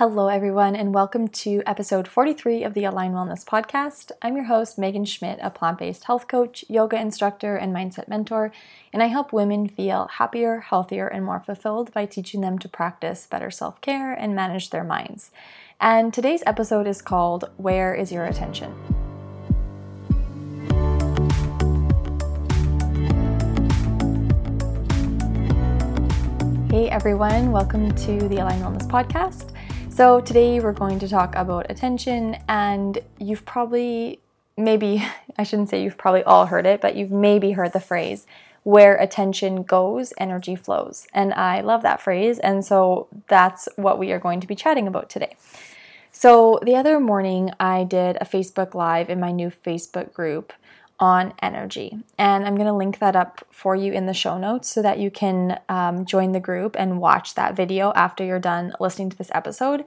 Hello, everyone, and welcome to episode 43 of the Align Wellness Podcast. I'm your host, Megan Schmidt, a plant based health coach, yoga instructor, and mindset mentor, and I help women feel happier, healthier, and more fulfilled by teaching them to practice better self care and manage their minds. And today's episode is called Where is Your Attention? Hey everyone, welcome to the Align Wellness Podcast. So, today we're going to talk about attention, and you've probably, maybe, I shouldn't say you've probably all heard it, but you've maybe heard the phrase, where attention goes, energy flows. And I love that phrase, and so that's what we are going to be chatting about today. So, the other morning, I did a Facebook Live in my new Facebook group on energy. And I'm going to link that up for you in the show notes so that you can um, join the group and watch that video after you're done listening to this episode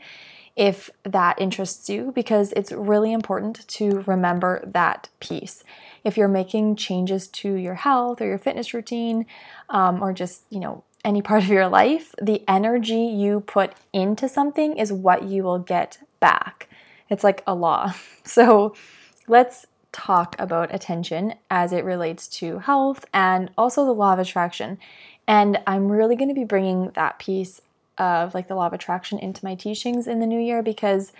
if that interests you, because it's really important to remember that piece. If you're making changes to your health or your fitness routine, um, or just, you know, any part of your life, the energy you put into something is what you will get back. It's like a law. So let's talk about attention as it relates to health and also the law of attraction. And I'm really going to be bringing that piece of like the law of attraction into my teachings in the new year because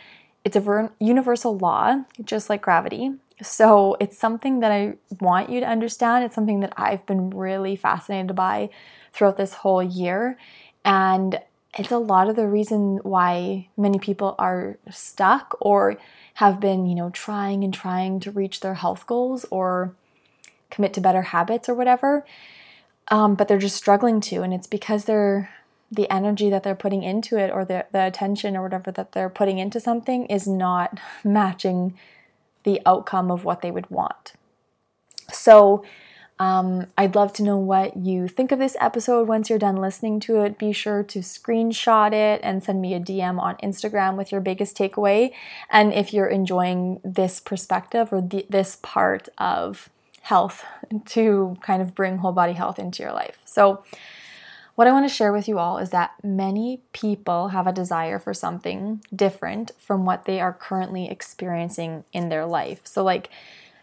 it's a ver- universal law, just like gravity. So it's something that I want you to understand. It's something that I've been really fascinated by throughout this whole year. And it's a lot of the reason why many people are stuck or have been, you know, trying and trying to reach their health goals or commit to better habits or whatever. Um, but they're just struggling to, and it's because they're the energy that they're putting into it or the, the attention or whatever that they're putting into something is not matching the outcome of what they would want. So, um, I'd love to know what you think of this episode once you're done listening to it. Be sure to screenshot it and send me a DM on Instagram with your biggest takeaway. And if you're enjoying this perspective or the, this part of health to kind of bring whole body health into your life. So, what I want to share with you all is that many people have a desire for something different from what they are currently experiencing in their life. So, like,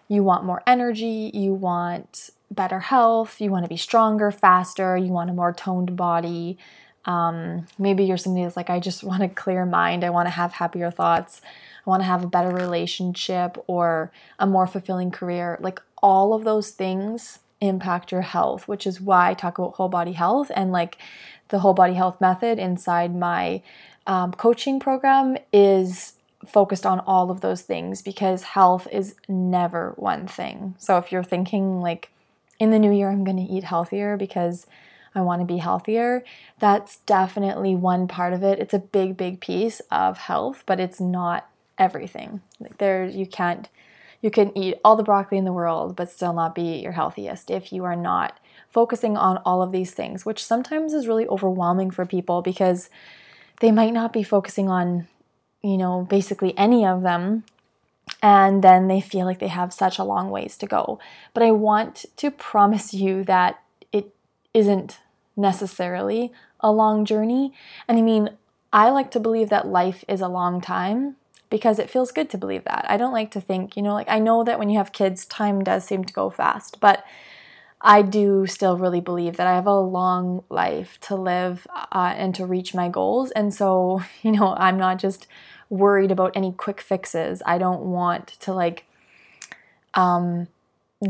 you want more energy, you want better health, you want to be stronger, faster, you want a more toned body. Um, maybe you're somebody that's like, I just want a clear mind, I want to have happier thoughts, I want to have a better relationship or a more fulfilling career. Like all of those things impact your health, which is why I talk about whole body health and like the whole body health method inside my um, coaching program is focused on all of those things because health is never one thing. So if you're thinking like in the new year, I'm going to eat healthier because I want to be healthier. That's definitely one part of it. It's a big, big piece of health, but it's not everything. Like there, you can't, you can eat all the broccoli in the world, but still not be your healthiest if you are not focusing on all of these things, which sometimes is really overwhelming for people because they might not be focusing on, you know, basically any of them and then they feel like they have such a long ways to go. But I want to promise you that it isn't necessarily a long journey. And I mean, I like to believe that life is a long time because it feels good to believe that. I don't like to think, you know, like I know that when you have kids, time does seem to go fast, but I do still really believe that I have a long life to live uh, and to reach my goals. And so, you know, I'm not just worried about any quick fixes. I don't want to like um,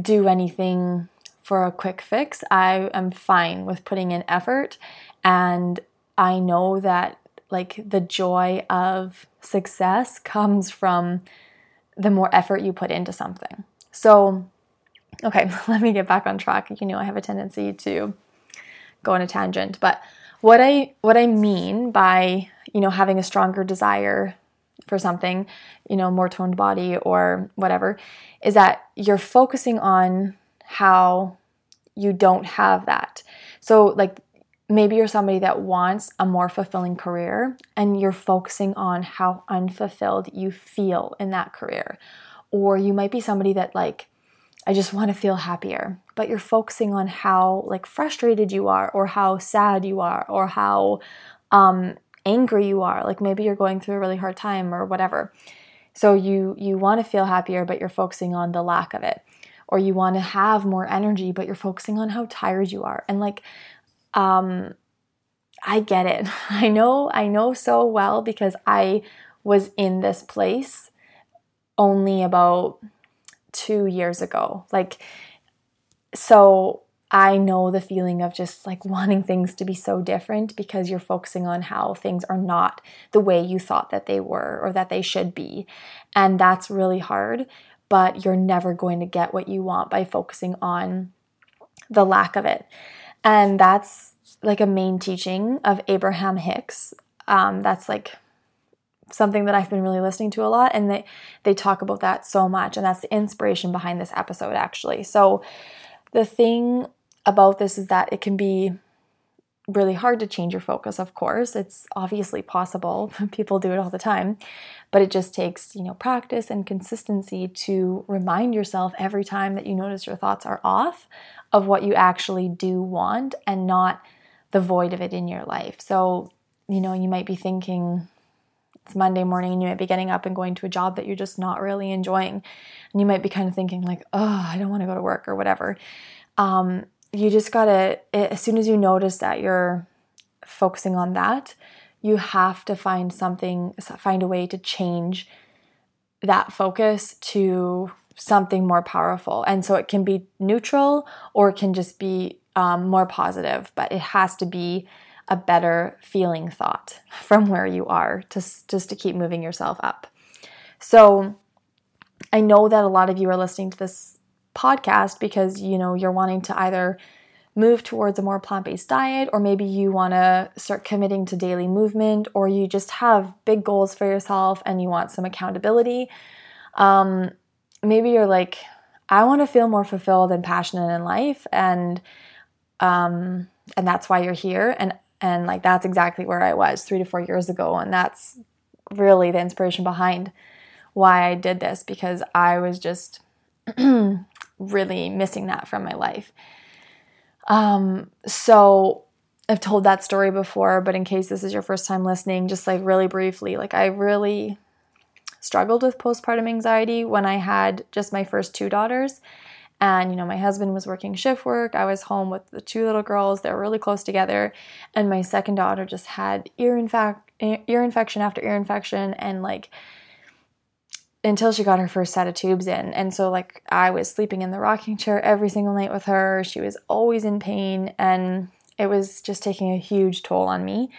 do anything for a quick fix. I am fine with putting in effort and I know that like the joy of success comes from the more effort you put into something. So, okay, let me get back on track. You know, I have a tendency to go on a tangent, but what I what I mean by, you know, having a stronger desire for something, you know, more toned body or whatever, is that you're focusing on how you don't have that. So, like, maybe you're somebody that wants a more fulfilling career and you're focusing on how unfulfilled you feel in that career. Or you might be somebody that, like, I just want to feel happier, but you're focusing on how like frustrated you are or how sad you are or how um angry you are. Like maybe you're going through a really hard time or whatever. So you you want to feel happier but you're focusing on the lack of it. Or you want to have more energy but you're focusing on how tired you are. And like um I get it. I know I know so well because I was in this place only about 2 years ago. Like so I know the feeling of just like wanting things to be so different because you're focusing on how things are not the way you thought that they were or that they should be. And that's really hard, but you're never going to get what you want by focusing on the lack of it. And that's like a main teaching of Abraham Hicks. Um, that's like something that I've been really listening to a lot, and they they talk about that so much, and that's the inspiration behind this episode actually. So the thing about this is that it can be really hard to change your focus, of course. It's obviously possible. People do it all the time. But it just takes, you know, practice and consistency to remind yourself every time that you notice your thoughts are off of what you actually do want and not the void of it in your life. So, you know, you might be thinking it's Monday morning and you might be getting up and going to a job that you're just not really enjoying. And you might be kind of thinking like, "Oh, I don't want to go to work" or whatever. Um, you just gotta, as soon as you notice that you're focusing on that, you have to find something, find a way to change that focus to something more powerful. And so it can be neutral or it can just be um, more positive, but it has to be a better feeling thought from where you are to, just to keep moving yourself up. So I know that a lot of you are listening to this podcast because you know you're wanting to either move towards a more plant-based diet or maybe you want to start committing to daily movement or you just have big goals for yourself and you want some accountability. Um, maybe you're like i want to feel more fulfilled and passionate in life and um, and that's why you're here and and like that's exactly where i was three to four years ago and that's really the inspiration behind why i did this because i was just really missing that from my life. Um, so I've told that story before, but in case this is your first time listening, just like really briefly, like I really struggled with postpartum anxiety when I had just my first two daughters. And, you know, my husband was working shift work. I was home with the two little girls. They were really close together. And my second daughter just had ear, infac- ear infection after ear infection. And, like, until she got her first set of tubes in. And so, like, I was sleeping in the rocking chair every single night with her. She was always in pain, and it was just taking a huge toll on me.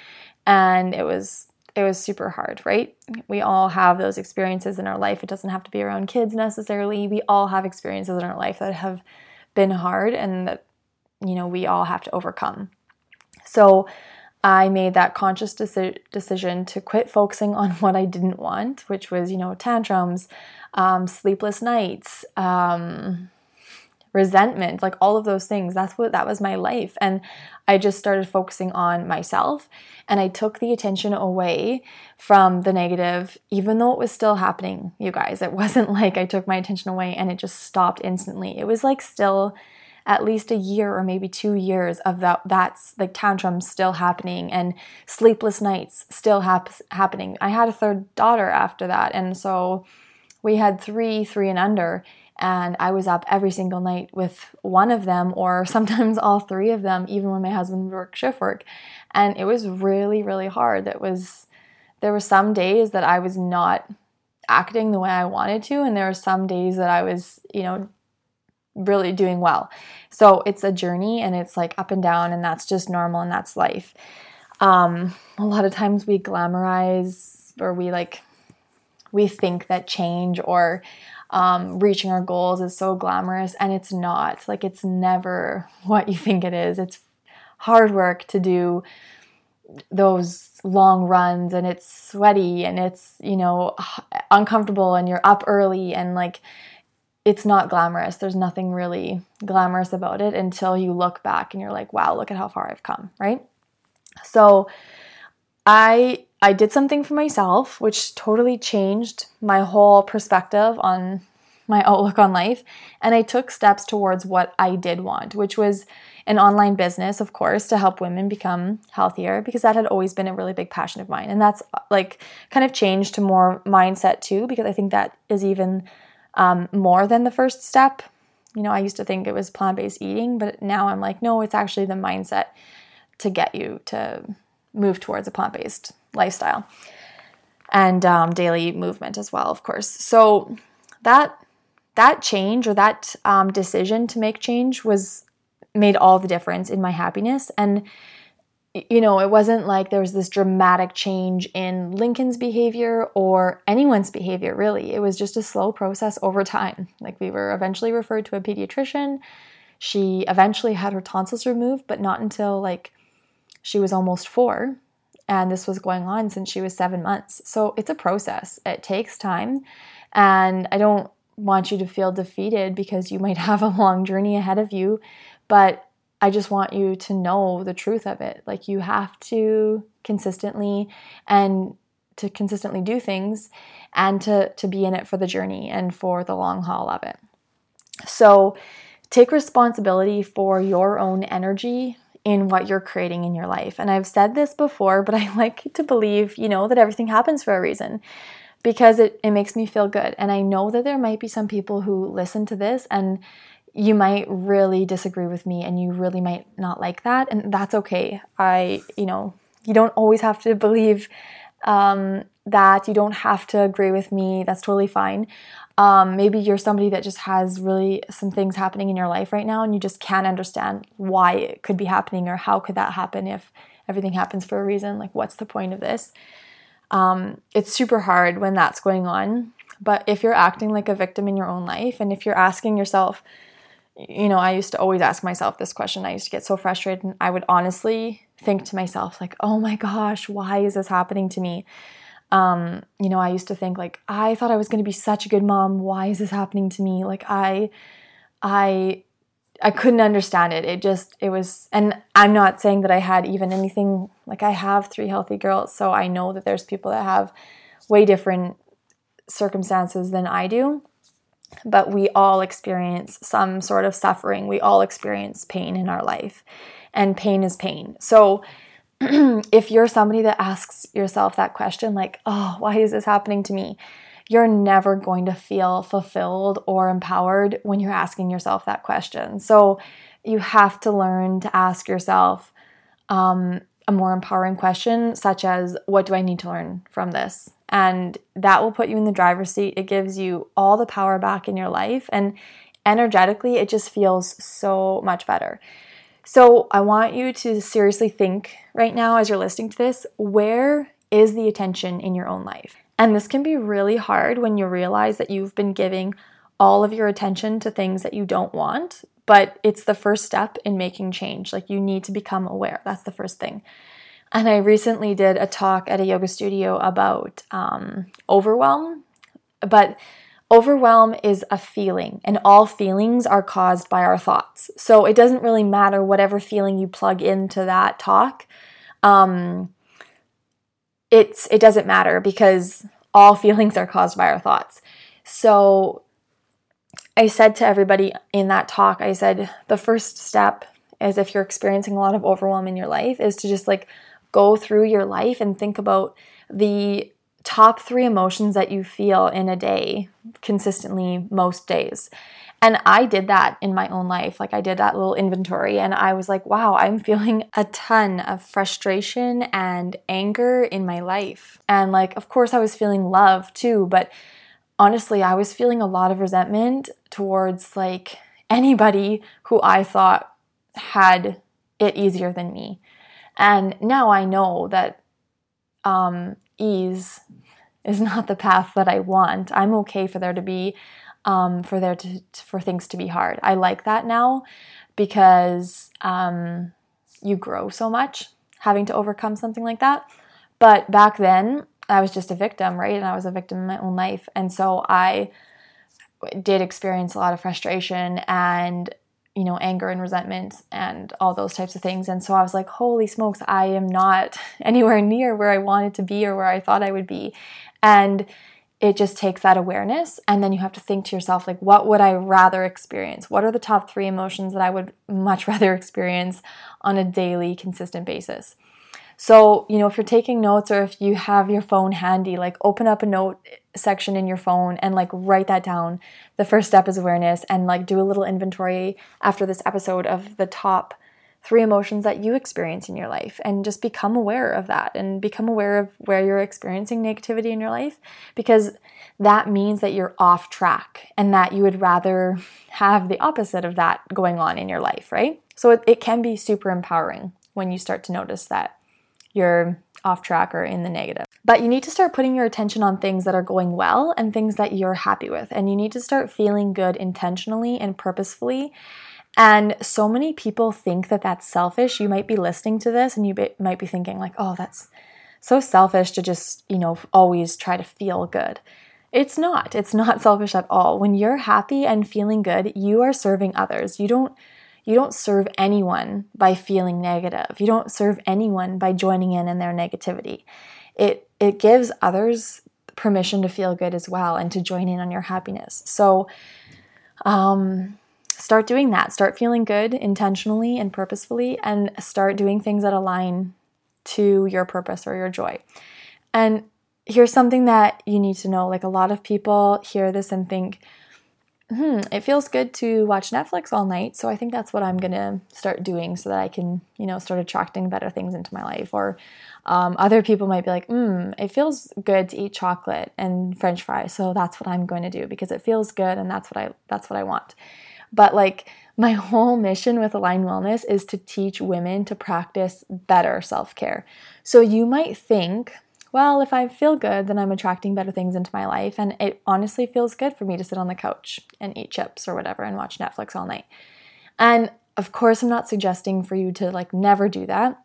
And it was it was super hard, right? We all have those experiences in our life. It doesn't have to be around kids necessarily. We all have experiences in our life that have been hard and that you know we all have to overcome. So I made that conscious deci- decision to quit focusing on what I didn't want, which was, you know, tantrums, um, sleepless nights, um, resentment, like all of those things. That's what that was my life. And I just started focusing on myself and I took the attention away from the negative, even though it was still happening, you guys. It wasn't like I took my attention away and it just stopped instantly. It was like still at least a year or maybe two years of that that's like tantrums still happening and sleepless nights still hap- happening. I had a third daughter after that and so we had three three and under and i was up every single night with one of them or sometimes all three of them even when my husband would work shift work. And it was really really hard. It was there were some days that i was not acting the way i wanted to and there were some days that i was you know really doing well. So it's a journey and it's like up and down, and that's just normal and that's life. Um, a lot of times we glamorize or we like, we think that change or um, reaching our goals is so glamorous, and it's not. Like, it's never what you think it is. It's hard work to do those long runs and it's sweaty and it's you know uncomfortable and you're up early and like it's not glamorous. There's nothing really glamorous about it until you look back and you're like, wow, look at how far I've come, right? So I I did something for myself which totally changed my whole perspective on my outlook on life. And I took steps towards what I did want, which was an online business, of course, to help women become healthier because that had always been a really big passion of mine. And that's like kind of changed to more mindset too, because I think that is even um, more than the first step. You know, I used to think it was plant based eating, but now I'm like, no, it's actually the mindset to get you to move towards a plant based lifestyle and um, daily movement as well, of course. So that that change or that um, decision to make change was made all the difference in my happiness and you know, it wasn't like there was this dramatic change in Lincoln's behavior or anyone's behavior, really. It was just a slow process over time. Like, we were eventually referred to a pediatrician. She eventually had her tonsils removed, but not until like she was almost four. And this was going on since she was seven months. So it's a process, it takes time. And I don't want you to feel defeated because you might have a long journey ahead of you. But I just want you to know the truth of it. Like you have to consistently and to consistently do things and to to be in it for the journey and for the long haul of it. So take responsibility for your own energy in what you're creating in your life. And I've said this before, but I like to believe, you know, that everything happens for a reason because it, it makes me feel good. And I know that there might be some people who listen to this and you might really disagree with me and you really might not like that and that's okay. I you know you don't always have to believe um, that. You don't have to agree with me. That's totally fine. Um, maybe you're somebody that just has really some things happening in your life right now and you just can't understand why it could be happening or how could that happen if everything happens for a reason. Like what's the point of this? Um, it's super hard when that's going on. But if you're acting like a victim in your own life and if you're asking yourself you know, I used to always ask myself this question. I used to get so frustrated and I would honestly think to myself like, "Oh my gosh, why is this happening to me?" Um, you know, I used to think like, "I thought I was going to be such a good mom. Why is this happening to me?" Like I I I couldn't understand it. It just it was and I'm not saying that I had even anything like I have three healthy girls, so I know that there's people that have way different circumstances than I do but we all experience some sort of suffering. We all experience pain in our life, and pain is pain. So, if you're somebody that asks yourself that question, like, oh, why is this happening to me? You're never going to feel fulfilled or empowered when you're asking yourself that question. So, you have to learn to ask yourself um, a more empowering question, such as, what do I need to learn from this? And that will put you in the driver's seat. It gives you all the power back in your life, and energetically, it just feels so much better. So, I want you to seriously think right now as you're listening to this where is the attention in your own life? And this can be really hard when you realize that you've been giving all of your attention to things that you don't want, but it's the first step in making change. Like, you need to become aware. That's the first thing. And I recently did a talk at a yoga studio about um, overwhelm, but overwhelm is a feeling, and all feelings are caused by our thoughts. So it doesn't really matter whatever feeling you plug into that talk. Um, it's it doesn't matter because all feelings are caused by our thoughts. So I said to everybody in that talk, I said the first step is if you're experiencing a lot of overwhelm in your life is to just like go through your life and think about the top three emotions that you feel in a day consistently most days. And I did that in my own life. Like I did that little inventory and I was like, wow, I'm feeling a ton of frustration and anger in my life. And like, of course, I was feeling love too, but honestly, I was feeling a lot of resentment towards like anybody who I thought had it easier than me. And now I know that um, ease is not the path that I want. I'm okay for there to be, um, for there to, for things to be hard. I like that now because um, you grow so much having to overcome something like that. But back then, I was just a victim, right? And I was a victim in my own life. And so I did experience a lot of frustration and you know, anger and resentment and all those types of things. And so I was like, holy smokes, I am not anywhere near where I wanted to be or where I thought I would be. And it just takes that awareness and then you have to think to yourself like what would i rather experience what are the top three emotions that i would much rather experience on a daily consistent basis so you know if you're taking notes or if you have your phone handy like open up a note section in your phone and like write that down the first step is awareness and like do a little inventory after this episode of the top three emotions that you experience in your life and just become aware of that and become aware of where you're experiencing negativity in your life because that means that you're off track and that you would rather have the opposite of that going on in your life, right? So it, it can be super empowering when you start to notice that you're off track or in the negative. But you need to start putting your attention on things that are going well and things that you're happy with. And you need to start feeling good intentionally and purposefully and so many people think that that's selfish. You might be listening to this and you be, might be thinking, like, oh, that's so selfish to just, you know, always try to feel good. It's not. It's not selfish at all. When you're happy and feeling good, you are serving others. You don't you don't serve anyone by feeling negative. You don't serve anyone by joining in in their negativity. It it gives others permission to feel good as well and to join in on your happiness. So um start doing that. Start feeling good intentionally and purposefully, and start doing things that align to your purpose or your joy. And here's something that you need to know like, a lot of people hear this and think, hmm, it feels good to watch Netflix all night. So I think that's what I'm going to start doing so that I can, you know, start attracting better things into my life. Or um, other people might be like, hmm, it feels good to eat chocolate and French fries. So that's what I'm going to do because it feels good and that's what I, that's what I want. But like my whole mission with Align Wellness is to teach women to practice better self care. So you might think, well, if I feel good, then I'm attracting better things into my life. And it honestly feels good for me to sit on the couch and eat chips or whatever and watch Netflix all night. And of course, I'm not suggesting for you to like never do that,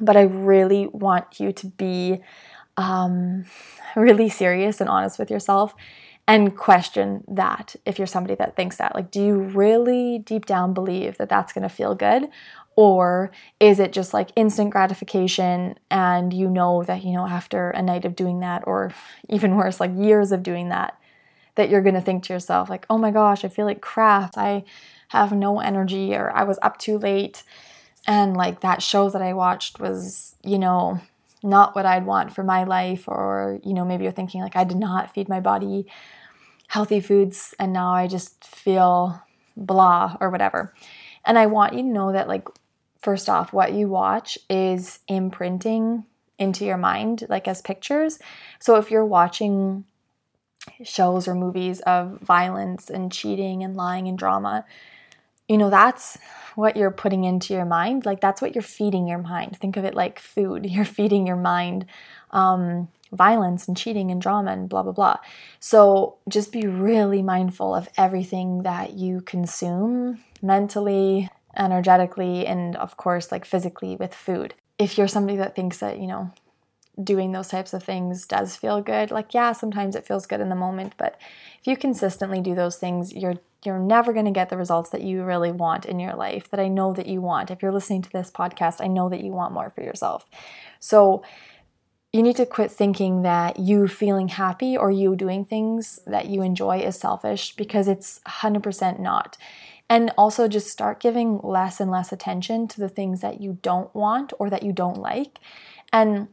but I really want you to be um, really serious and honest with yourself and question that if you're somebody that thinks that. Like, do you really deep down believe that that's going to feel good? Or is it just like instant gratification and you know that, you know, after a night of doing that, or even worse, like years of doing that, that you're to think to yourself, like, oh my gosh, I feel like crap. I have no energy, or I was up too late. And like that show that I watched was, you know, not what I'd want for my life, or, you know, maybe you're thinking, like, I did not feed my body healthy foods and now I just feel blah or whatever. And I want you to know that, like, first off, what you watch is imprinting into your mind, like as pictures. So if you're watching shows or movies of violence and cheating and lying and drama, you know, that's what you're putting into your mind. Like, that's what you're feeding your mind. Think of it like food. You're feeding your mind um, violence and cheating and drama and blah, blah, blah. So just be really mindful of everything that you consume mentally, energetically, and of course, like physically with food. If you're somebody that thinks that, you know, doing those types of things does feel good, like, yeah, sometimes it feels good in the moment, but if you consistently do those things, you're you're never going to get the results that you really want in your life that I know that you want. If you're listening to this podcast, I know that you want more for yourself. So, you need to quit thinking that you feeling happy or you doing things that you enjoy is selfish because it's 100% not. And also just start giving less and less attention to the things that you don't want or that you don't like. And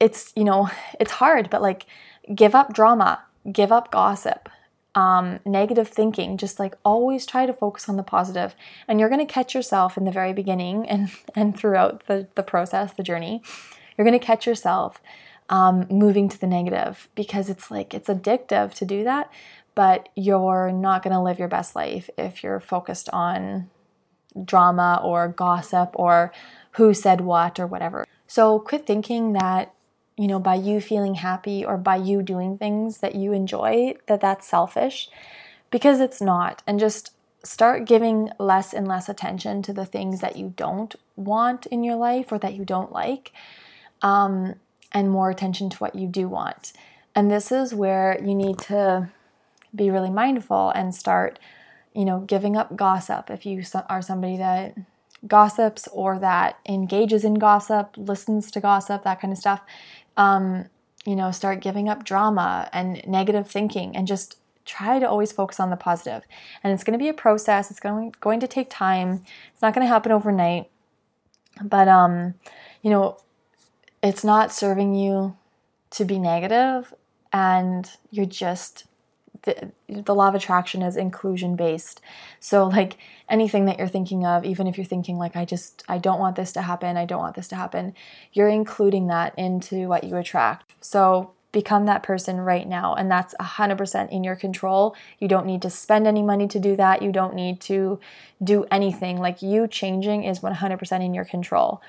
it's, you know, it's hard, but like give up drama, give up gossip, um, negative thinking. Just like always try to focus on the positive. And you're going to catch yourself in the very beginning and, and throughout the, the process, the journey you're going to catch yourself um, moving to the negative because it's like it's addictive to do that, but you're not going to live your best life if you're focused on drama or gossip or who said what or whatever. So quit thinking that you know by you feeling happy or by you doing things that you enjoy that that's selfish because it's not and just start giving less and less attention to the things that you don't want in your life or that you don't like um, and more attention to what you do want. And this is where you need to be really mindful and start, you know, giving up gossip if you are somebody that gossips or that engages in gossip, listens to gossip, that kind of stuff. Um, you know, start giving up drama and negative thinking and just try to always focus on the positive. And it's going to be a process. It's going going to take time. It's not going to happen overnight. But um, you know, it's not serving you to be negative and you're just the, the law of attraction is inclusion based. So like anything that you're thinking of, even if you're thinking like I just I don't want this to happen, I don't want this to happen, you're including that into what you attract. So become that person right now and that's 100% in your control. You don't need to spend any money to do that. You don't need to do anything. Like you changing is 100% in your control.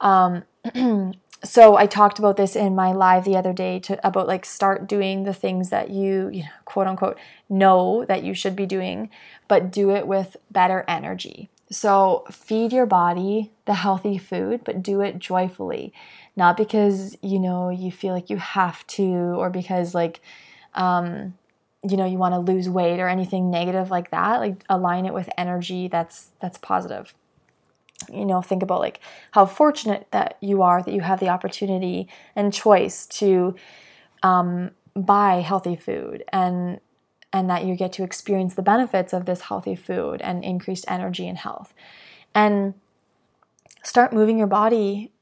Um so I talked about this in my live the other day to about like start doing the things that you, you know, quote unquote know that you should be doing, but do it with better energy. So feed your body the healthy food, but do it joyfully, not because you know you feel like you have to or because like um you know you want to lose weight or anything negative like that. Like align it with energy that's that's positive you know think about like how fortunate that you are that you have the opportunity and choice to um, buy healthy food and and that you get to experience the benefits of this healthy food and increased energy and health. And start moving your body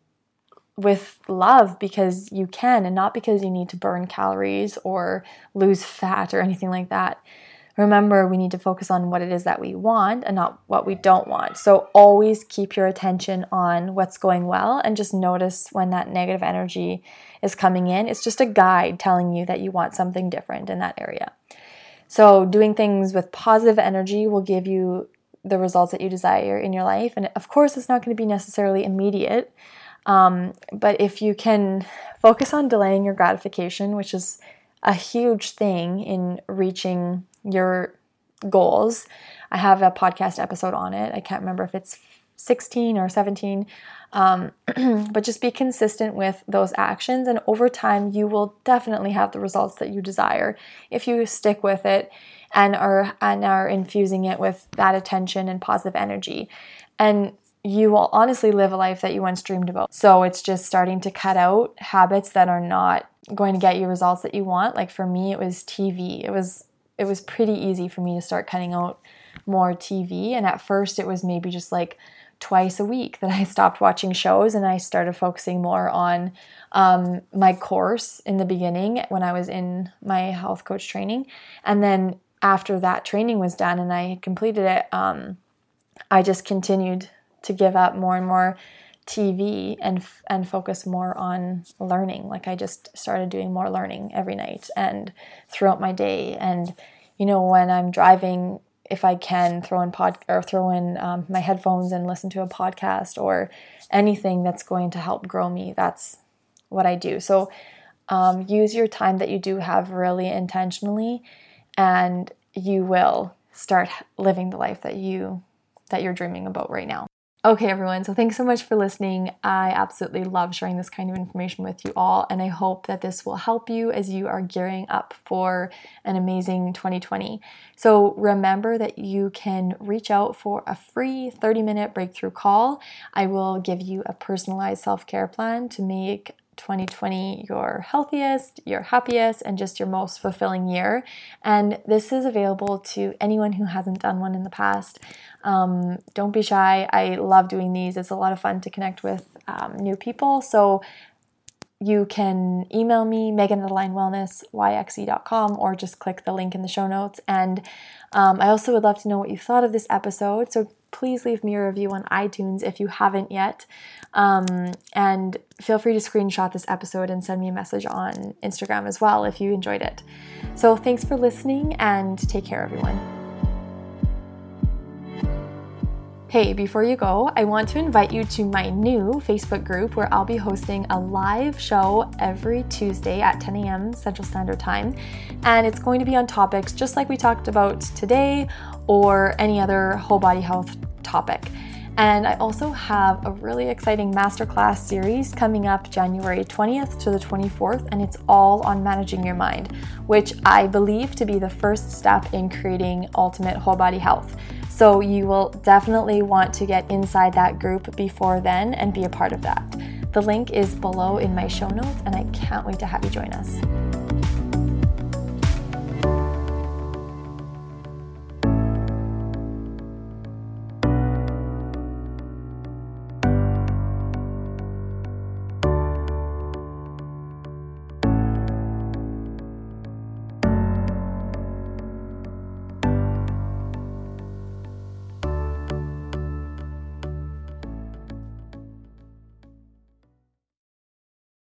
with love because you can and not because you need to burn calories or lose fat or anything like that Remember, we need to focus on what it is that we want and not what we don't want. So always keep your attention on what's going well and just notice when that negative energy is coming in. It's just a guide telling you that you want something different in that area. So, doing things with positive energy will give you the results that you desire in your life. And of course, it's not going to be necessarily immediate. Um, but if you can focus on delaying your gratification, which is a huge thing in reaching your goals. I have a podcast episode on it. I can't remember if it's 16 or 17. Um, but just be consistent with those actions, and over time, you will definitely have the results that you desire if you stick with it and are and are infusing it with that attention and positive energy. And you will honestly live a life that you once dreamed about. So it's just starting to cut out habits that are not going to get you results that you want. Like for me, it was TV. It was it was pretty easy for me to start cutting out more TV. And at first, it was maybe just like twice a week that I stopped watching shows and I started focusing more on um, my course in the beginning when I was in my health coach training. And then after that training was done and I completed it, um, I just continued to give up more and more TV and and focus more on learning. Like I just started doing more learning every night and throughout my day. And you know, when I'm driving, if I can throw in pod or throw in um, my headphones and listen to a podcast or anything that's going to help grow me, that's what I do. So um, use your time that you do have really intentionally, and you will start living the life that you that you're dreaming about right now. Okay, everyone, so thanks so much for listening. I absolutely love sharing this kind of information with you all, and I hope that this will help you as you are gearing up for an amazing 2020. So remember that you can reach out for a free 30 minute breakthrough call. I will give you a personalized self care plan to make 2020 your healthiest, your happiest, and just your most fulfilling year. And this is available to anyone who hasn't done one in the past. Um, don't be shy. I love doing these. It's a lot of fun to connect with um, new people. So you can email me, Megan at alignwellnessyxe.com, or just click the link in the show notes. And um, I also would love to know what you thought of this episode. So please leave me a review on iTunes if you haven't yet. Um, and feel free to screenshot this episode and send me a message on Instagram as well if you enjoyed it. So thanks for listening and take care, everyone. Hey, before you go, I want to invite you to my new Facebook group where I'll be hosting a live show every Tuesday at 10 a.m. Central Standard Time. And it's going to be on topics just like we talked about today or any other whole body health topic. And I also have a really exciting masterclass series coming up January 20th to the 24th, and it's all on managing your mind, which I believe to be the first step in creating ultimate whole body health. So you will definitely want to get inside that group before then and be a part of that. The link is below in my show notes, and I can't wait to have you join us.